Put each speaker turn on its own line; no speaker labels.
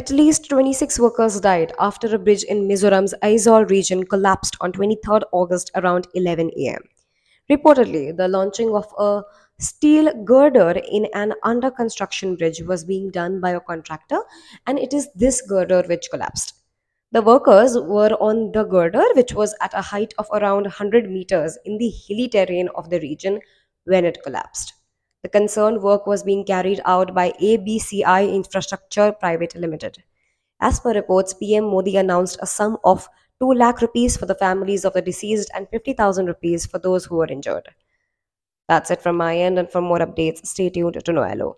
At least 26 workers died after a bridge in Mizoram's Aizawl region collapsed on 23rd August around 11 am. Reportedly, the launching of a steel girder in an under construction bridge was being done by a contractor, and it is this girder which collapsed. The workers were on the girder, which was at a height of around 100 meters in the hilly terrain of the region when it collapsed. The concerned work was being carried out by ABCI Infrastructure Private Limited. As per reports, PM Modi announced a sum of 2 lakh rupees for the families of the deceased and 50,000 rupees for those who were injured. That's it from my end, and for more updates, stay tuned to Noello.